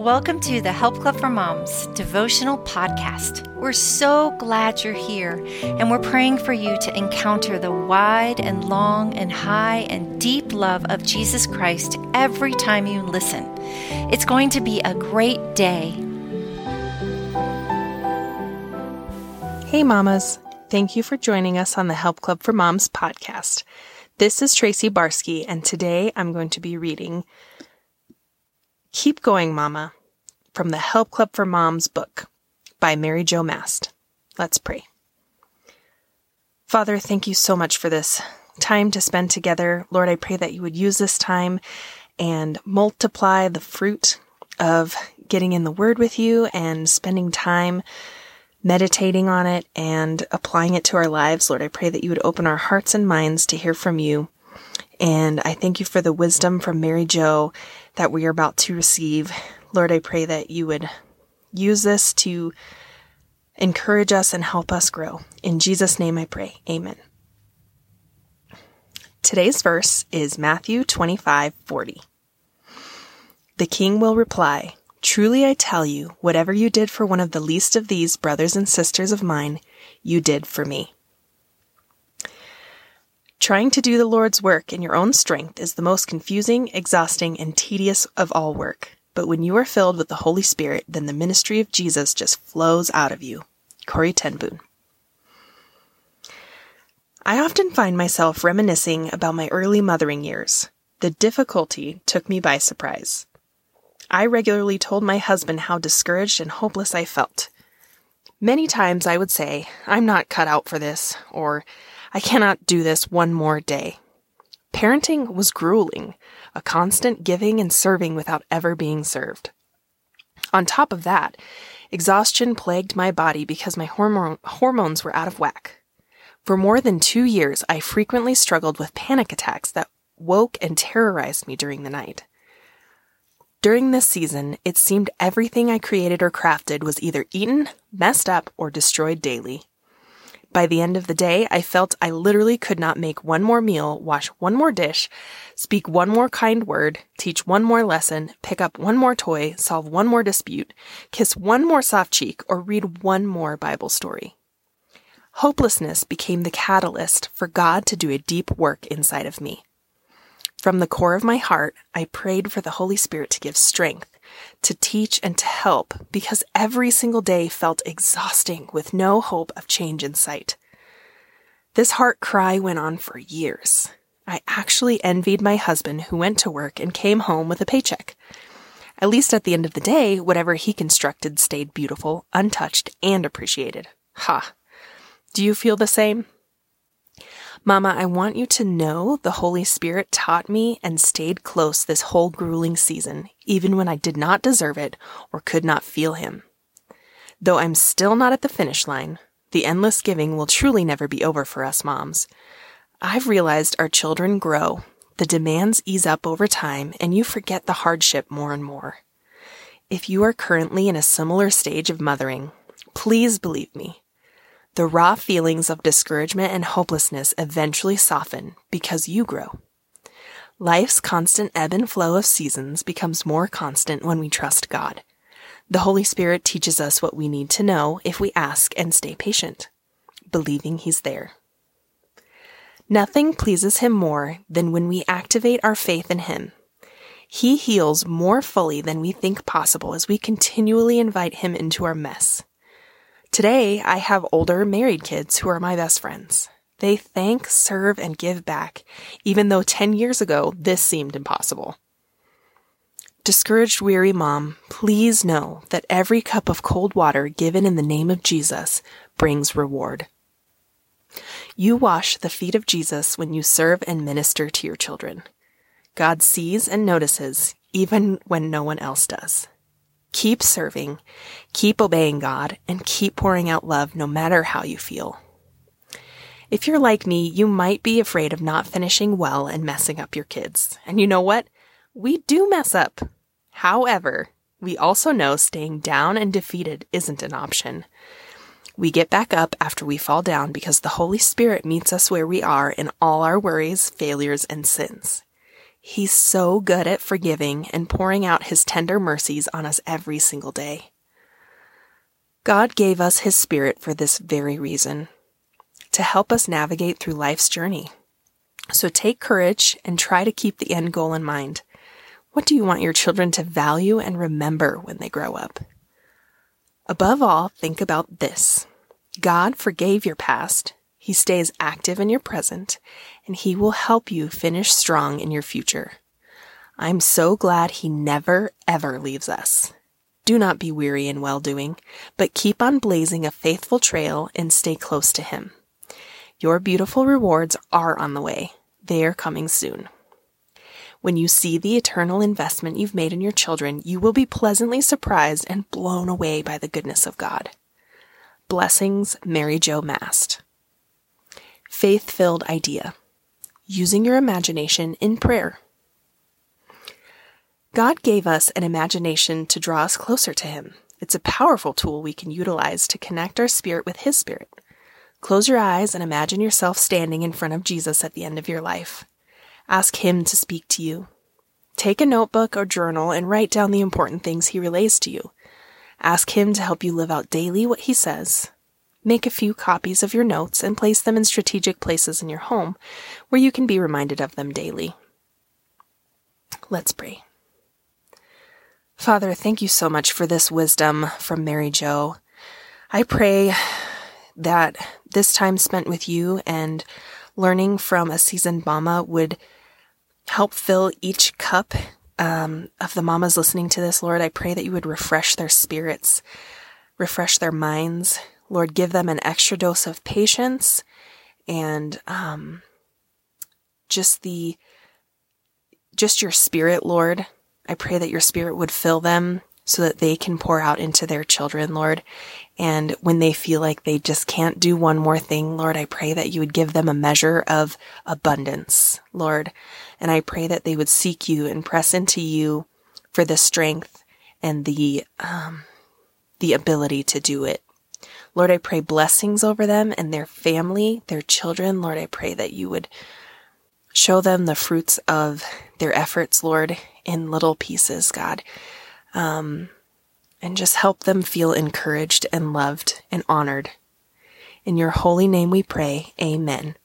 Welcome to the Help Club for Moms devotional podcast. We're so glad you're here, and we're praying for you to encounter the wide and long and high and deep love of Jesus Christ every time you listen. It's going to be a great day. Hey, mamas. Thank you for joining us on the Help Club for Moms podcast. This is Tracy Barsky, and today I'm going to be reading Keep Going, Mama from the Help Club for Moms book by Mary Jo Mast. Let's pray. Father, thank you so much for this time to spend together. Lord, I pray that you would use this time and multiply the fruit of getting in the Word with you and spending time meditating on it and applying it to our lives. Lord, I pray that you would open our hearts and minds to hear from you. And I thank you for the wisdom from Mary Jo that we are about to receive. Lord, I pray that you would use this to encourage us and help us grow. In Jesus' name I pray. Amen. Today's verse is Matthew 25 40. The king will reply, Truly I tell you, whatever you did for one of the least of these brothers and sisters of mine, you did for me. Trying to do the Lord's work in your own strength is the most confusing, exhausting, and tedious of all work. But when you are filled with the Holy Spirit, then the ministry of Jesus just flows out of you. Corrie ten Boom. I often find myself reminiscing about my early mothering years. The difficulty took me by surprise. I regularly told my husband how discouraged and hopeless I felt. Many times I would say, I'm not cut out for this, or I cannot do this one more day. Parenting was grueling, a constant giving and serving without ever being served. On top of that, exhaustion plagued my body because my hormone, hormones were out of whack. For more than two years, I frequently struggled with panic attacks that woke and terrorized me during the night. During this season, it seemed everything I created or crafted was either eaten, messed up, or destroyed daily. By the end of the day, I felt I literally could not make one more meal, wash one more dish, speak one more kind word, teach one more lesson, pick up one more toy, solve one more dispute, kiss one more soft cheek, or read one more Bible story. Hopelessness became the catalyst for God to do a deep work inside of me. From the core of my heart, I prayed for the Holy Spirit to give strength to teach and to help because every single day felt exhausting with no hope of change in sight. This heart cry went on for years. I actually envied my husband who went to work and came home with a paycheck. At least at the end of the day, whatever he constructed stayed beautiful, untouched, and appreciated. Ha! Do you feel the same? Mama, I want you to know the Holy Spirit taught me and stayed close this whole grueling season, even when I did not deserve it or could not feel Him. Though I'm still not at the finish line, the endless giving will truly never be over for us moms. I've realized our children grow, the demands ease up over time, and you forget the hardship more and more. If you are currently in a similar stage of mothering, please believe me. The raw feelings of discouragement and hopelessness eventually soften because you grow. Life's constant ebb and flow of seasons becomes more constant when we trust God. The Holy Spirit teaches us what we need to know if we ask and stay patient, believing He's there. Nothing pleases Him more than when we activate our faith in Him. He heals more fully than we think possible as we continually invite Him into our mess. Today, I have older married kids who are my best friends. They thank, serve, and give back, even though 10 years ago this seemed impossible. Discouraged, weary mom, please know that every cup of cold water given in the name of Jesus brings reward. You wash the feet of Jesus when you serve and minister to your children. God sees and notices even when no one else does. Keep serving, keep obeying God, and keep pouring out love no matter how you feel. If you're like me, you might be afraid of not finishing well and messing up your kids. And you know what? We do mess up. However, we also know staying down and defeated isn't an option. We get back up after we fall down because the Holy Spirit meets us where we are in all our worries, failures, and sins. He's so good at forgiving and pouring out his tender mercies on us every single day. God gave us his spirit for this very reason to help us navigate through life's journey. So take courage and try to keep the end goal in mind. What do you want your children to value and remember when they grow up? Above all, think about this God forgave your past, He stays active in your present, and He will help you finish strong in your future. I'm so glad He never, ever leaves us. Do not be weary in well doing, but keep on blazing a faithful trail and stay close to Him. Your beautiful rewards are on the way. They are coming soon. When you see the eternal investment you've made in your children, you will be pleasantly surprised and blown away by the goodness of God. Blessings, Mary Jo Mast. Faith filled idea. Using your imagination in prayer. God gave us an imagination to draw us closer to Him. It's a powerful tool we can utilize to connect our spirit with His spirit. Close your eyes and imagine yourself standing in front of Jesus at the end of your life. Ask Him to speak to you. Take a notebook or journal and write down the important things He relays to you. Ask Him to help you live out daily what He says. Make a few copies of your notes and place them in strategic places in your home where you can be reminded of them daily. Let's pray. Father, thank you so much for this wisdom from Mary Jo. I pray that this time spent with you and learning from a seasoned mama would help fill each cup um, of the mamas listening to this, Lord. I pray that you would refresh their spirits, refresh their minds. Lord, give them an extra dose of patience and um, just the just your spirit, Lord. I pray that your spirit would fill them so that they can pour out into their children, Lord. And when they feel like they just can't do one more thing, Lord, I pray that you would give them a measure of abundance, Lord. And I pray that they would seek you and press into you for the strength and the, um, the ability to do it. Lord, I pray blessings over them and their family, their children. Lord, I pray that you would show them the fruits of their efforts, Lord, in little pieces, God um, and just help them feel encouraged and loved and honored. In your holy name we pray. Amen.